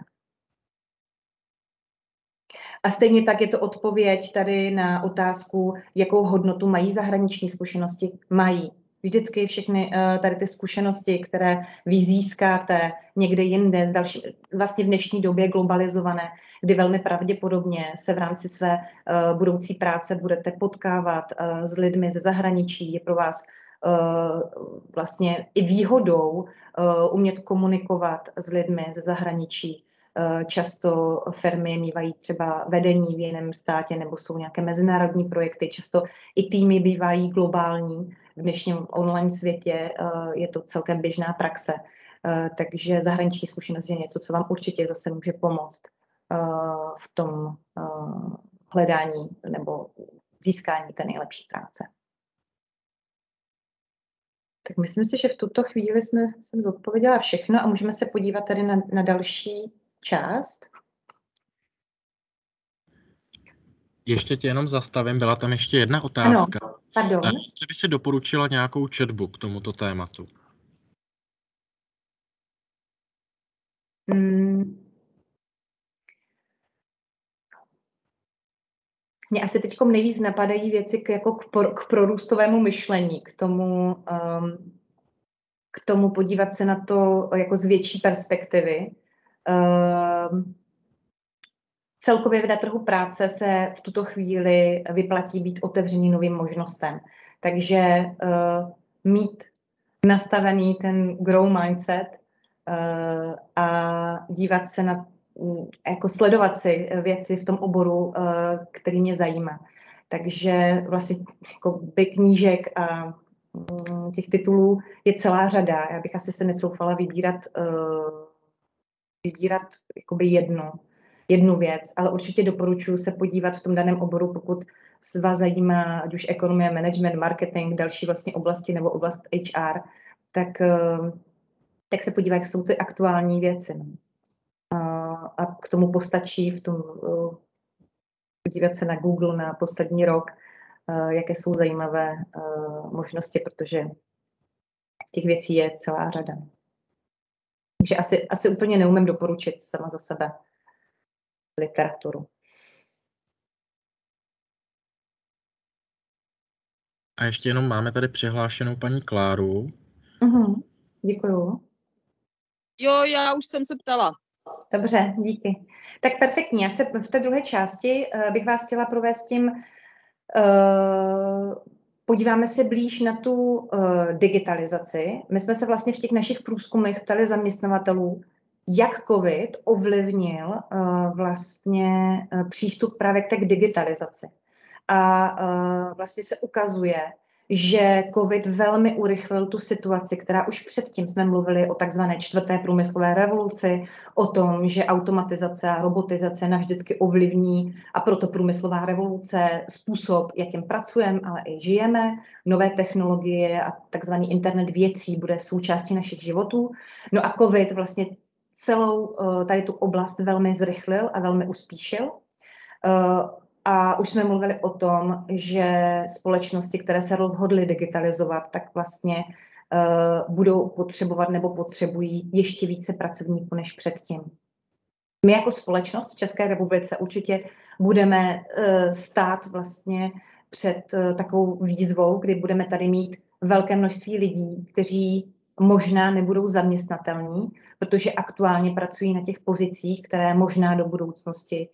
A stejně tak je to odpověď tady na otázku, jakou hodnotu mají zahraniční zkušenosti. Mají. Vždycky všechny uh, tady ty zkušenosti, které vy získáte někde jinde, další, vlastně v dnešní době globalizované, kdy velmi pravděpodobně se v rámci své uh, budoucí práce budete potkávat s lidmi ze zahraničí, je pro vás vlastně i výhodou umět komunikovat s lidmi ze zahraničí, Eh, často firmy mývají třeba vedení v jiném státě nebo jsou nějaké mezinárodní projekty. Často i týmy bývají globální. V dnešním online světě eh, je to celkem běžná praxe. Eh, takže zahraniční zkušenost je něco, co vám určitě zase může pomoct v tom hledání nebo získání té nejlepší práce. Tak myslím si, že v tuto chvíli jsme, jsem zodpověděla všechno a můžeme se podívat tady na, na další část. Ještě tě jenom zastavím, byla tam ještě jedna otázka. Ano, pardon. Eh, jestli by si doporučila nějakou četbu k tomuto tématu? Hmm. Mně asi teď nejvíc napadají věci k, jako k, pro, k prorůstovému myšlení, k tomu, um, k tomu podívat se na to jako z větší perspektivy. Ehm, celkově na trhu práce se v tuto chvíli vyplatí být otevřený novým možnostem. Takže uh, mít nastavený ten grow mindset uh, a dívat se na, um, jako sledovat si věci v tom oboru, uh, který mě zajímá. Takže vlastně jako by knížek a um, těch titulů je celá řada. Já bych asi se netroufala vybírat uh, vybírat jakoby jednu, jednu věc, ale určitě doporučuji se podívat v tom daném oboru, pokud se vás zajímá, ať už ekonomie, management, marketing, další vlastně oblasti nebo oblast HR, tak, eh, tak se podívat, jak jsou ty aktuální věci. No. K tomu postačí v tom eh, podívat se na Google na poslední rok, eh, jaké jsou zajímavé možnosti, protože těch věcí je celá řada. Takže asi, asi úplně neumím doporučit sama za sebe literaturu. A ještě jenom máme tady přihlášenou paní Kláru. Uh-huh. Děkuju. Jo, já už jsem se ptala. Dobře, díky. Tak perfektní. Já se v té druhé části uh, bych vás chtěla provést tím uh, Podíváme se blíž na tu uh, digitalizaci. My jsme se vlastně v těch našich průzkumech ptali zaměstnavatelů, jak COVID ovlivnil vlastně přístup právě k té digitalizaci. A vlastně se ukazuje, že COVID velmi urychlil tu situaci, která už předtím jsme mluvili o takzvané čtvrté průmyslové revoluci, o tom, že automatizace a robotizace navždycky ovlivní a proto průmyslová revoluce, způsob, jakým pracujeme, ale i žijeme, nové technologie a takzvaný internet věcí bude součástí našich životů. No a COVID vlastně celou eh, tady tu oblast velmi zrychlil a velmi uspíšil. A už jsme mluvili o tom, že společnosti, které se rozhodly digitalizovat, tak vlastně uh, budou potřebovat nebo potřebují ještě více pracovníků než předtím. My jako společnost v České republice určitě budeme uh, stát vlastně před uh, takovou výzvou, kdy budeme tady mít velké množství lidí, kteří možná nebudou zaměstnatelní, protože aktuálně pracují na těch pozicích, které možná do budoucnosti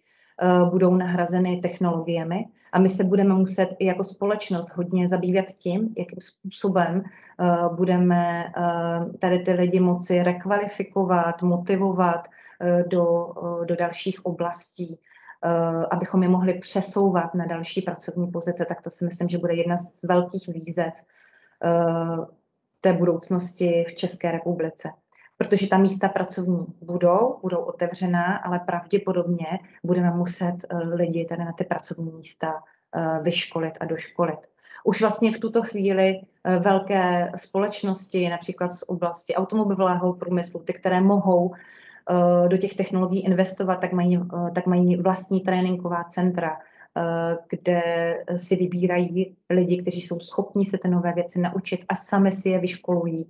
budou nahrazeny technologiemi. A my se budeme muset i jako společnost hodně zabývat tím, jakým způsobem eh, budeme eh, tady ty lidi moci rekvalifikovat, motivovat do, do dalších oblastí, abychom je mohli přesouvat na další pracovní pozice, tak to si myslím, že bude jedna z velkých výzev té budoucnosti v České republice protože ta místa pracovní budou, budou otevřená, ale pravděpodobně budeme muset eh, lidi tady na ty pracovní místa eh, vyškolit a doškolit. Už vlastně v tuto chvíli eh, velké společnosti, například z oblasti automobilového průmyslu, ty, které mohou do těch technologií investovat, tak mají, tak mají vlastní tréninková centra, kde si vybírají lidi, kteří jsou schopni se ty nové věci naučit a sami si je vyškolují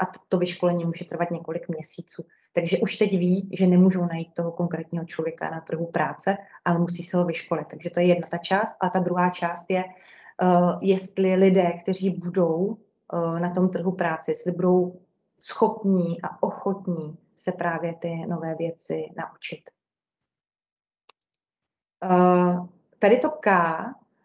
a to vyškolení může trvat několik měsíců. Takže už teď ví, že nemůžou najít toho konkrétního člověka na trhu práce, ale musí se ho vyškolit. Takže to je jedna ta část. A ta druhá část je, uh, jestli lidé, kteří budou uh, na tom trhu práce, jestli budou schopní a ochotní se právě ty nové věci naučit. Uh, tady to K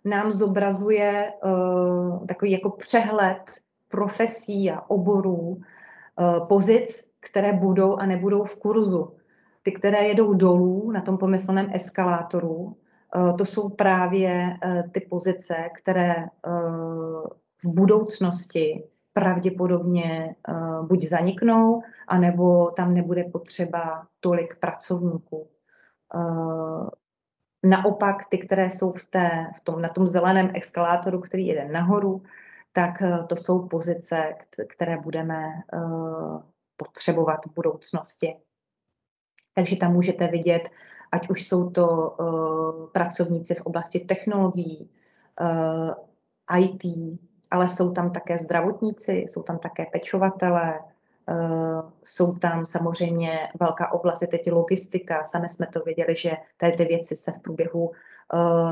nám zobrazuje uh, takový jako přehled profesí a oborů, uh, pozic, které budou a nebudou v kurzu. Ty, které jedou dolů na tom pomyslném eskalátoru, uh, to jsou právě uh, ty pozice, které v budoucnosti pravděpodobně buď zaniknou, anebo tam nebude potřeba tolik pracovníků. Naopak ty, které jsou v té, v tom, na tom zeleném eskalátoru, který jede nahoru, tak uh, to jsou pozice, které budeme uh, potřebovat v budoucnosti. Takže tam můžete vidět, ať už jsou to uh, pracovníci v oblasti technologií, IT, ale jsou tam také zdravotníci, jsou tam také pečovatelé, jsou tam samozřejmě velká oblast, je teď logistika, sami jsme to viděli, že tady ty věci se v průběhu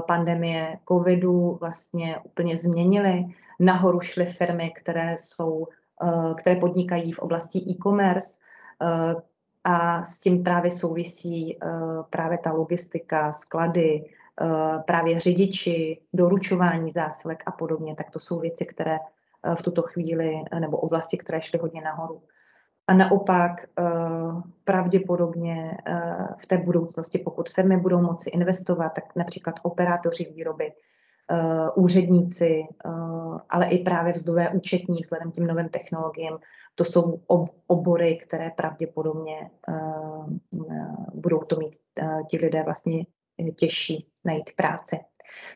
pandemie covidu vlastně úplně změnily. Nahoru šly firmy, které jsou, uh, které podnikají v oblasti e-commerce, a s tím právě souvisí právě ta logistika, sklady, Eh, právě řidiči, doručování zásilek a podobně, tak to jsou věci, které eh, v tuto chvíli, eh, nebo oblasti, které šly hodně nahoru. A naopak pravděpodobně v té budoucnosti, pokud firmy budou moci investovat, tak například operátoři výroby, úředníci, ale i právě vzdové účetní vzhledem k těm novým technologiím, to jsou obory, které pravděpodobně budou to mít ti lidé vlastně těžší najít práci.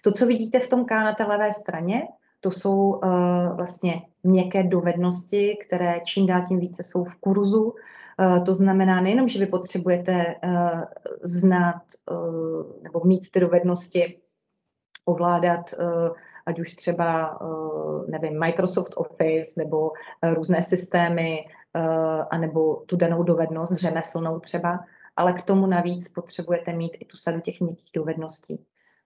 To, co vidíte v tom K na té levé straně, to jsou uh, vlastně měkké dovednosti, které čím dál tím více jsou v kurzu. Uh, to znamená nejenom, že vy potřebujete uh, znát nebo mít ty dovednosti, ovládat ať už třeba, nevím, Microsoft Office nebo různé systémy, anebo tu danou dovednost řemeslnou třeba, ale k tomu navíc potřebujete mít i tu sadu těch měkkých dovedností.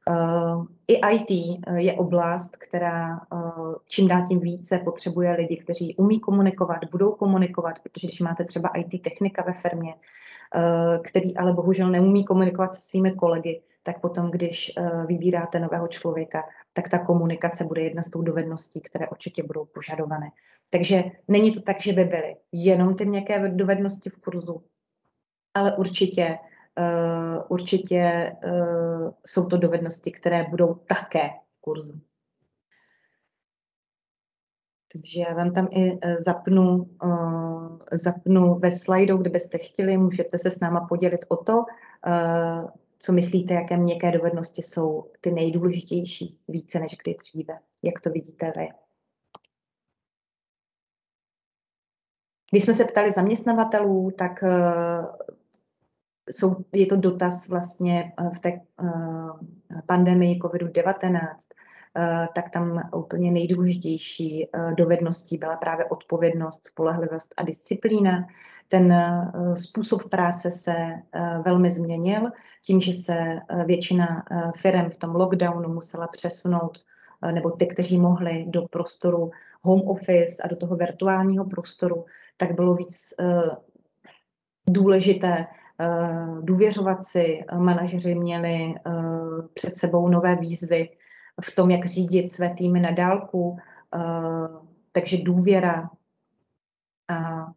Uh, I IT eh, je oblast, která uh, čím dál tím více potřebuje lidi, kteří umí komunikovat, budou komunikovat, protože když máte třeba IT technika ve firmě, který ale bohužel neumí komunikovat se svými kolegy, tak potom, když vybíráte nového člověka, tak ta komunikace bude jedna z tou dovedností, které určitě budou požadované. Takže není to tak, že by byly jenom ty měkké dovednosti v kurzu, ale určitě, určitě uh, jsou to dovednosti, které budou také v kurzu. Takže já vám tam i uh, zapnu, zapnu ve slajdu, kdybyste chtěli, můžete se s náma podělit o to, co myslíte, jaké měkké dovednosti jsou ty nejdůležitější více než kdy dříve. Jak to vidíte vy? Když jsme se ptali zaměstnavatelů, tak jsou, je to dotaz vlastně eh, v té uh, pandemii COVID-19, uh, eh, tak tam úplně nejdůležitější dovedností byla právě odpovědnost, spolehlivost a disciplína. Ten způsob práce se velmi změnil tím, že se většina firm v tom lockdownu musela přesunout nebo ty, kteří mohli do prostoru home office a do toho virtuálního prostoru, tak bylo víc důležité Eh, důvěřovat si. Eh, manažeři měli eh, před sebou nové výzvy v tom, jak řídit své týmy na dálku, takže důvěra a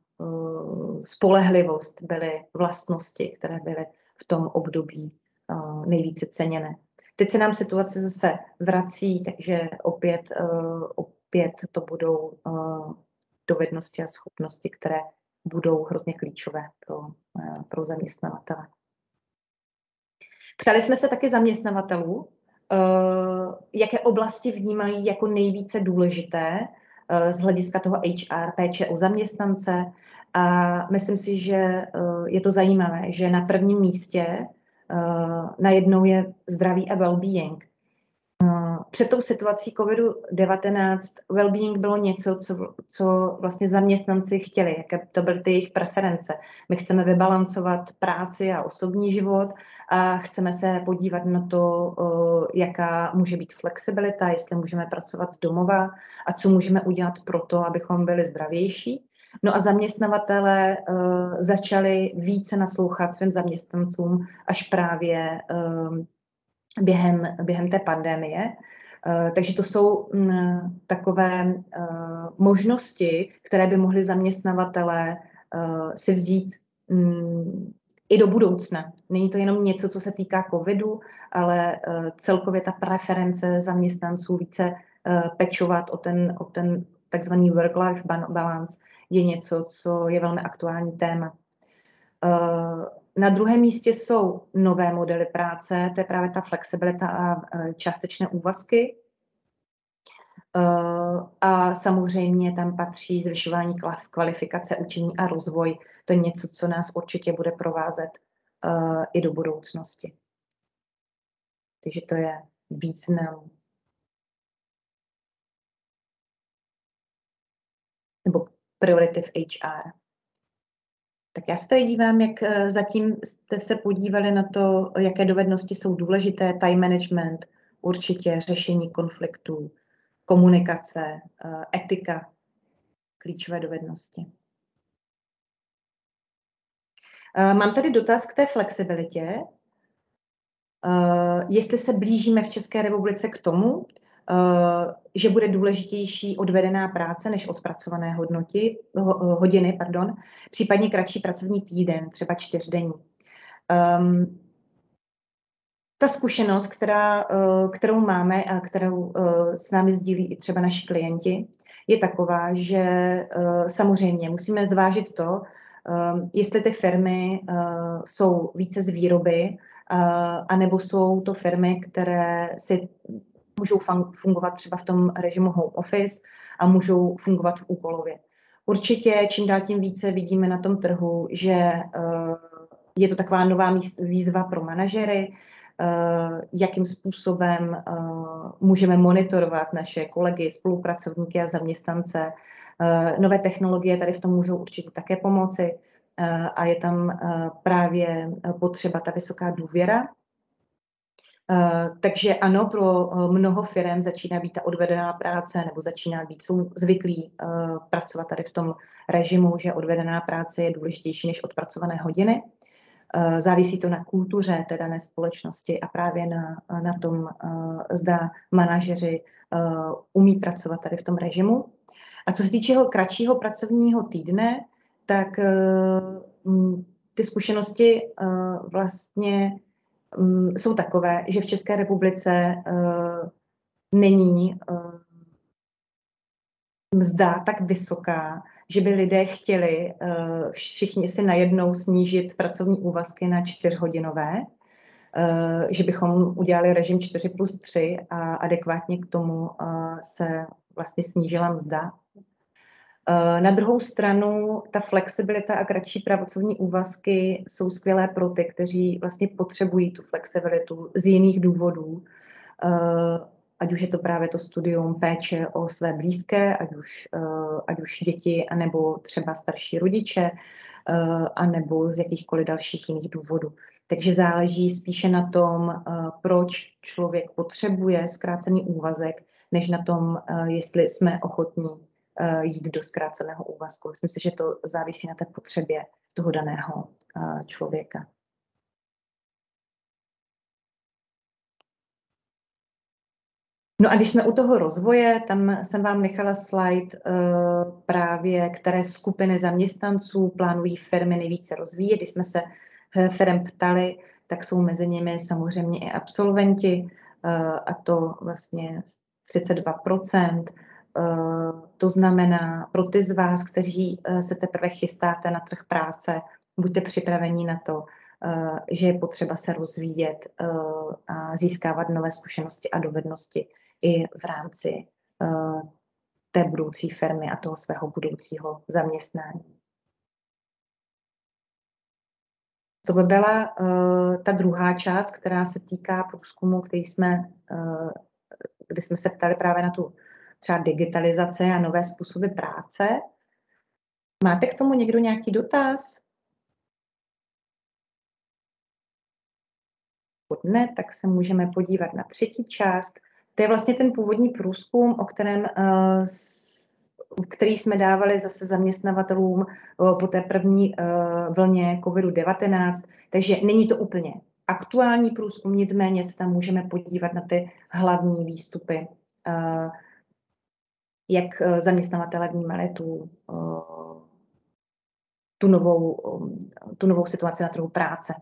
spolehlivost byly vlastnosti, které byly v tom období nejvíce ceněné. Teď se nám situace zase vrací, takže opět, opět to budou dovednosti a schopnosti, které budou hrozně klíčové pro, eh, pro zaměstnavatele. Ptali jsme se taky zaměstnavatelů, eh, jaké oblasti vnímají jako nejvíce důležité eh, z hlediska toho HR, péče o zaměstnance. A myslím si, že je to zajímavé, že na prvním místě najednou je zdraví a well-being. Před tou situací COVID-19 well-being bylo něco, co, co vlastně zaměstnanci chtěli, jaké to byly ty jejich preference. My chceme vybalancovat práci a osobní život a chceme se podívat na to, jaká může být flexibilita, jestli můžeme pracovat z domova a co můžeme udělat pro to, abychom byli zdravější. No a zaměstnavatele uh, začali více naslouchat svým zaměstnancům až právě uh, během, během té pandemie. Uh, takže to jsou um, takové uh, možnosti, které by mohly zaměstnavatele uh, si vzít um, i do budoucna. Není to jenom něco, co se týká covidu, ale celkově ta preference zaměstnanců více pečovat o ten, o ten takzvaný work-life balance je něco, co je velmi aktuální téma. Na druhém místě jsou nové modely práce, to je právě ta flexibilita a částečné úvazky. A samozřejmě tam patří zvyšování kvalifikace, učení a rozvoj. To je něco, co nás určitě bude provázet i do budoucnosti. Takže to je význam. Nebo priority v HR. Tak já se tady dívám, jak eh, zatím jste se podívali na to, jaké dovednosti jsou důležité, time management, určitě řešení konfliktů, komunikace, eh, etika, klíčové dovednosti. Eh, mám tady dotaz k té flexibilitě. Jestli se blížíme v České republice k tomu, že bude důležitější odvedená práce než odpracované hodnoty, hodiny, pardon, případně kratší pracovní týden, třeba čtyřdenní. Um, ta zkušenost, která, eh, kterou máme a kterou eh, s námi sdílí i třeba naši klienti, je taková, že samozřejmě musíme zvážit to, jestli ty firmy jsou více z výroby, anebo jsou to firmy, které si můžou fungovat třeba v tom režimu home office a můžou fungovat v úkolově. Určitě čím dál tím více vidíme na tom trhu, že eh, je to taková nová výzva pro manažery, eh, jakým způsobem eh, můžeme monitorovat naše kolegy, spolupracovníky a zaměstnance. Nové technologie tady v tom můžou určitě také pomoci a je tam právě potřeba ta vysoká důvěra takže ano, pro uh, mnoho firm začíná být ta odvedená práce nebo začíná být, jsou zvyklí uh, pracovat tady v tom režimu, že odvedená práce je důležitější než odpracované hodiny. Závisí to na kultuře té dané společnosti a právě na, na tom, zda manažeři umí pracovat tady v tom režimu. A co se týče kratšího pracovního týdne, tak ty zkušenosti vlastně um, jsou takové, že v České republice uh, není uh, mzda tak vysoká, že by lidé chtěli uh, všichni si najednou snížit pracovní úvazky na čtyřhodinové, uh, že bychom udělali režim 4 plus 3 a adekvátně k tomu uh, se vlastně snížila mzda na druhou stranu ta flexibilita a kratší pracovní úvazky jsou skvělé pro ty, kteří vlastně potřebují tu flexibilitu z jiných důvodů. Eh, ať už je to právě to studium péče o své blízké, ať už, eh, ať už děti, anebo třeba starší rodiče, anebo z jakýchkoliv dalších jiných důvodů. Takže záleží spíše na tom, proč člověk potřebuje zkrácený úvazek, než na tom, jestli jsme ochotní Eh, jít do zkráceného úvazku. Myslím si, že to závisí na té potřebě toho daného eh, člověka. No a když jsme u toho rozvoje, tam jsem vám nechala slide uh, právě, které skupiny zaměstnanců plánují firmy nejvíce rozvíjet. Když jsme se firm ptali, tak jsou mezi nimi samozřejmě i absolventi, a to vlastně 32%. Eh, to znamená, pro ty z vás, kteří eh, se teprve chystáte na trh práce, buďte připraveni na to, eh, že je potřeba se rozvíjet a získávat nové zkušenosti a dovednosti i v rámci té budoucí firmy a toho svého budoucího zaměstnání. To by byla ta druhá část, která se týká průzkumu, který jsme uh, kdy jsme se ptali právě na tu třeba digitalizaci a nové způsoby práce. Máte k tomu někdo nějaký dotaz? Ne, tak se můžeme podívat na třetí část. To je vlastně ten původní průzkum, o kterém, uh, který jsme dávali zase zaměstnavatelům uh, po té první uh, vlně COVID-19, takže není to úplně aktuální průzkum, nicméně se tam můžeme podívat na ty hlavní výstupy, jak zaměstnavatele vnímali tu, tu, novou, tu novou situaci na trhu práce.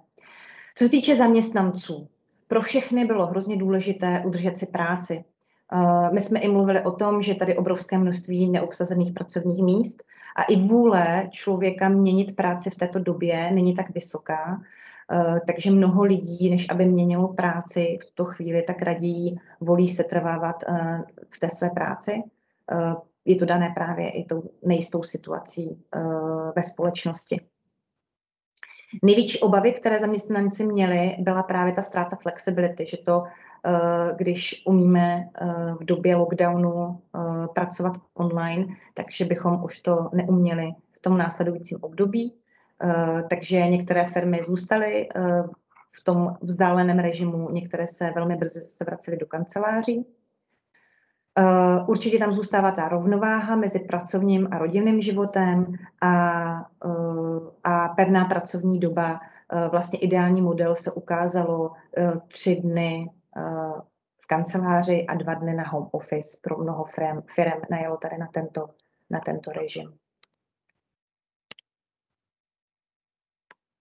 Co se týče zaměstnanců, pro všechny bylo hrozně důležité udržet si práci. Eh, my jsme i mluvili o tom, že tady obrovské množství neobsazených pracovních míst a i vůle člověka měnit práci v této době není tak vysoká, eh, takže mnoho lidí, než aby měnilo práci v tuto chvíli, tak raději volí se trvávat eh, v té své práci. Je to dané právě i tou nejistou situací ve společnosti. Největší obavy, které zaměstnanci měli, byla právě ta ztráta flexibility, že to, eh, když umíme eh, v době lockdownu eh, pracovat online, takže bychom už to neuměli v tom následujícím období. Takže některé firmy zůstaly v tom vzdáleném režimu, některé se velmi brzy se vracely do kanceláří. Eh, určitě tam zůstává ta rovnováha mezi pracovním a rodinným životem a, eh, a pevná pracovní doba. Eh, vlastně ideální model se ukázalo tři dny v kanceláři a dva dny na home office pro mnoho firm, firm najelo tady na tento, na tento režim.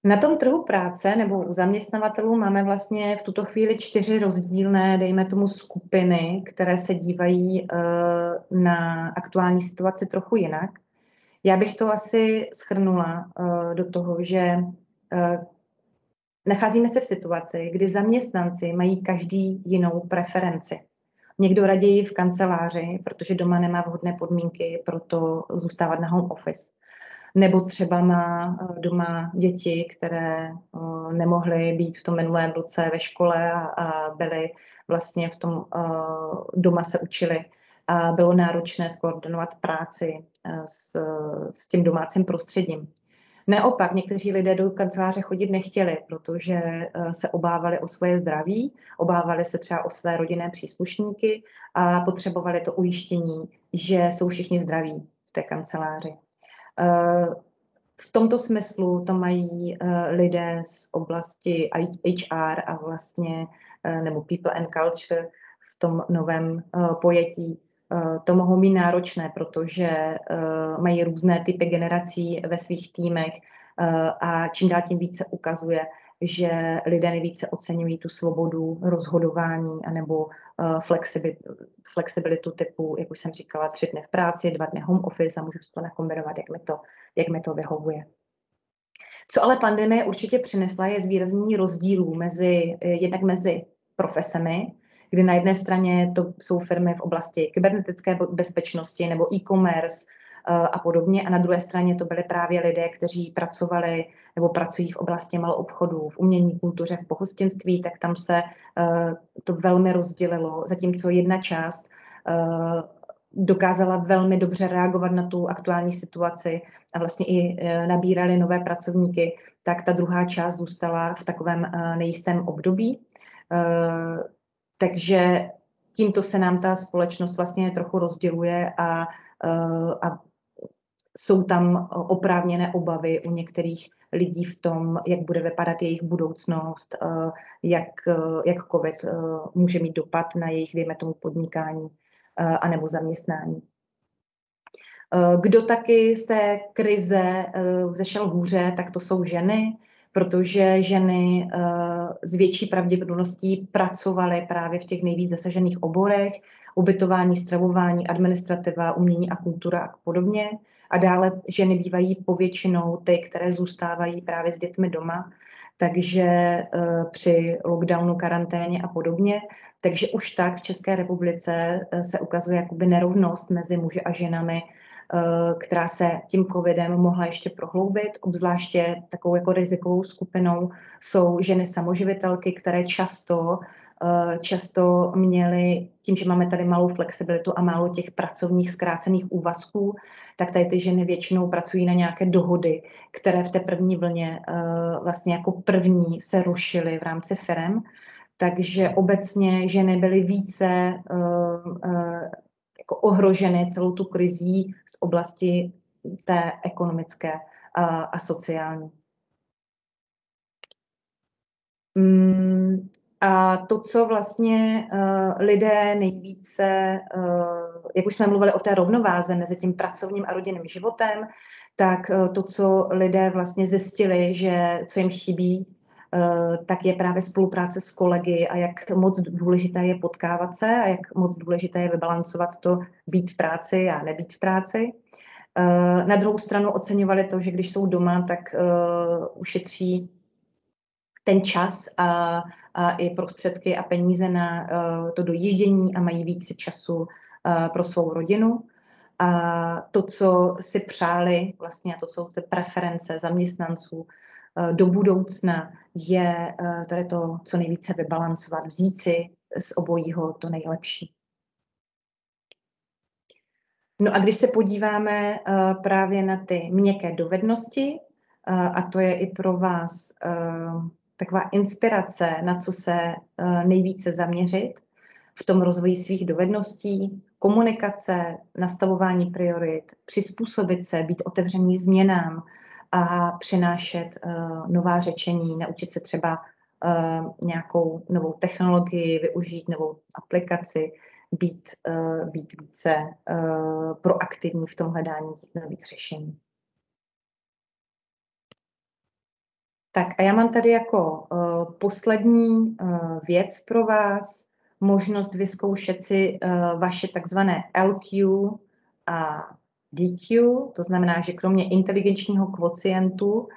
Na tom trhu práce nebo u zaměstnavatelů máme vlastně v tuto chvíli čtyři rozdílné, dejme tomu, skupiny, které se dívají uh, na aktuální situaci trochu jinak. Já bych to asi schrnula uh, do toho, že uh, nacházíme se v situaci, kdy zaměstnanci mají každý jinou preferenci. Někdo raději v kanceláři, protože doma nemá vhodné podmínky pro to zůstávat na home office nebo třeba má eh, doma děti, které eh, nemohly být v tom minulém roce ve škole a, byly vlastně v tom eh, doma se učili a bylo náročné skoordinovat práci s, s tím domácím prostředím. Neopak, někteří lidé do kanceláře chodit nechtěli, protože se obávali o svoje zdraví, obávali se třeba o své rodinné příslušníky a potřebovali to ujištění, že jsou všichni zdraví v té kanceláři. Eh, v tomto smyslu to mají eh, lidé z oblasti HR a vlastně, eh, nebo people and culture v tom novém pojetí. To mohou mít náročné, protože mají různé typy generací ve svých týmech a čím dál tím více ukazuje, že lidé nejvíce oceňují tu svobodu rozhodování anebo flexibilitu typu, jak už jsem říkala, tři dny v práci, dva dny home office a můžu to nakombinovat, jak mi to, jak mi to vyhovuje. Co ale pandemie určitě přinesla, je zvýraznění rozdílů mezi, eh, jednak mezi profesemi, kdy na jedné straně to jsou firmy v oblasti kybernetické bezpečnosti nebo e-commerce, Eh, a podobně. A na druhé straně to byly právě lidé, kteří pracovali nebo pracují v oblasti malou obchodu, v umění, kultuře, v pohostinství, tak tam se eh, to velmi rozdělilo. Zatímco jedna část eh, dokázala velmi dobře reagovat na tu aktuální situaci a vlastně i nabírali nové pracovníky, tak ta druhá část zůstala v takovém nejistém období. Takže tímto se nám ta společnost vlastně trochu rozděluje a, a jsou tam oprávněné obavy u některých lidí v tom, jak bude vypadat jejich budoucnost, eh, jak, eh, jak COVID eh, může mít dopad na jejich, dejme tomu, podnikání anebo zaměstnání. Kdo taky z té krize zešel hůře, tak to jsou ženy, protože ženy s větší pravděpodobností pracovaly právě v těch nejvíc zasažených oborech, ubytování, stravování, administrativa, umění a kultura a podobně. A dále ženy bývají povětšinou ty, které zůstávají právě s dětmi doma, takže uh, při lockdownu, karanténě a podobně. Takže už tak v České republice uh, se ukazuje jakoby nerovnost mezi muži a ženami, uh, která se tím covidem mohla ještě prohloubit. Obzvláště takovou jako rizikovou skupinou jsou ženy samoživitelky, které často eh, často měly, tím, že máme tady malou flexibilitu a málo těch pracovních zkrácených úvazků, tak tady ty ženy většinou pracují na nějaké dohody, které v té první vlně vlastně jako první se rušily v rámci firm. Takže obecně ženy byly více jako ohroženy celou tu krizí z oblasti té ekonomické a, a sociální. A to, co vlastně uh, lidé nejvíce, uh, jak už jsme mluvili o té rovnováze mezi tím pracovním a rodinným životem, tak uh, to, co lidé vlastně zjistili, že co jim chybí, tak je právě spolupráce s kolegy a jak moc důležité je potkávat se a jak moc důležité je vybalancovat to být v práci a nebýt v práci. Na druhou stranu oceňovali to, že když jsou doma, tak ušetří ten čas a, a i prostředky a peníze na uh, to dojíždění a mají více času uh, pro svou rodinu. A to, co si přáli, vlastně, a to jsou ty preference zaměstnanců uh, do budoucna, je uh, tady to, co nejvíce vybalancovat, vzít si z obojího to nejlepší. No a když se podíváme uh, právě na ty měkké dovednosti, uh, a to je i pro vás uh, taková inspirace, na co se eh, nejvíce zaměřit v tom rozvoji svých dovedností, komunikace, nastavování priorit, přizpůsobit se, být otevřený změnám a přinášet uh, nová řečení, naučit se třeba uh, nějakou novou technologii, využít novou aplikaci, být, uh, být více proaktivní v tom hledání těch nových řešení. Tak a já mám tady jako uh, poslední uh, věc pro vás, možnost vyzkoušet si uh, vaše takzvané LQ a DQ, to znamená, že kromě inteligenčního kvocientu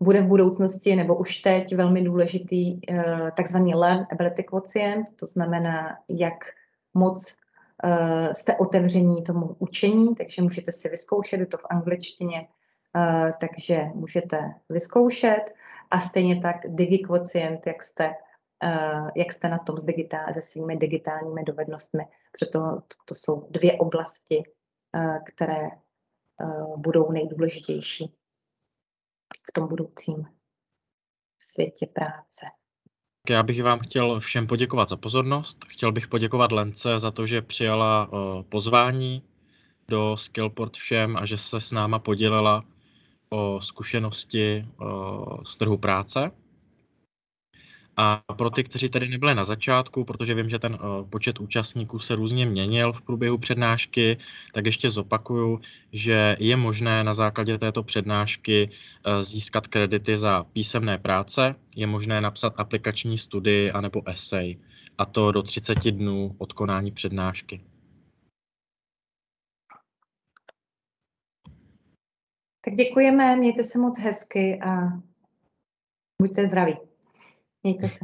bude v budoucnosti nebo už teď velmi důležitý takzvaný Learn Ability Quotient, to znamená, jak moc jste otevření tomu učení, takže můžete si vyzkoušet, je to v angličtině, takže můžete vyzkoušet a stejně tak digikvocient, jak jste, uh, jak jste na tom s digitál, se svými digitálními dovednostmi. Proto to, to jsou dvě oblasti, uh, které uh, budou nejdůležitější v tom budoucím světě práce. Já bych vám chtěl všem poděkovat za pozornost. Chtěl bych poděkovat Lence za to, že přijala pozvání do Skillport všem a že se s náma podělila o zkušenosti z trhu práce. A pro ty, kteří tady nebyli na začátku, protože vím, že ten počet účastníků se různě měnil v průběhu přednášky, tak ještě zopakuju, že je možné na základě této přednášky získat kredity za písemné práce, je možné napsat aplikační studii anebo esej, a to do 30 dnů od konání přednášky. Tak děkujeme, mějte se moc hezky a buďte zdraví. Mějte se.